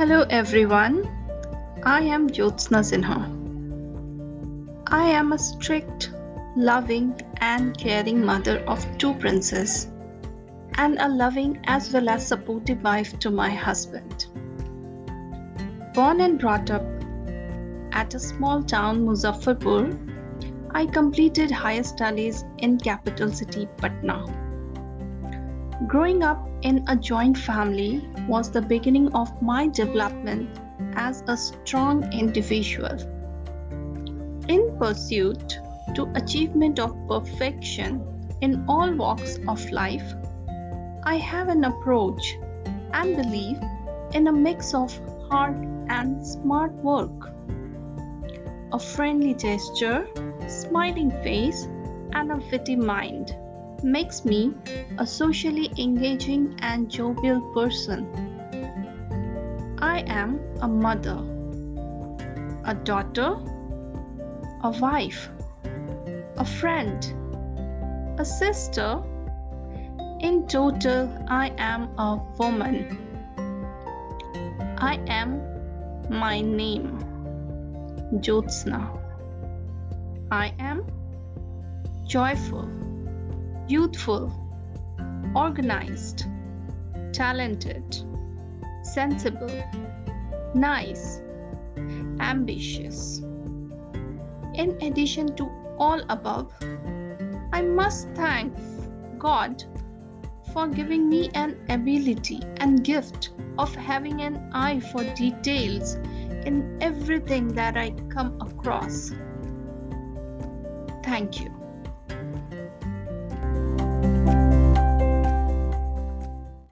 Hello everyone, I am Jyotsna Sinha. I am a strict, loving, and caring mother of two princes, and a loving as well as supportive wife to my husband. Born and brought up at a small town, Muzaffarpur, I completed higher studies in capital city Patna. Growing up in a joint family was the beginning of my development as a strong individual. In pursuit to achievement of perfection in all walks of life, I have an approach and belief in a mix of hard and smart work. A friendly gesture, smiling face, and a witty mind makes me a socially engaging and jovial person. I am a mother, a daughter, a wife, a friend, a sister. In total, I am a woman. I am my name, Jyotsna. I am joyful youthful, organized, talented, sensible, nice, ambitious. In addition to all above, I must thank God for giving me an ability and gift of having an eye for details in everything that I come across. Thank you.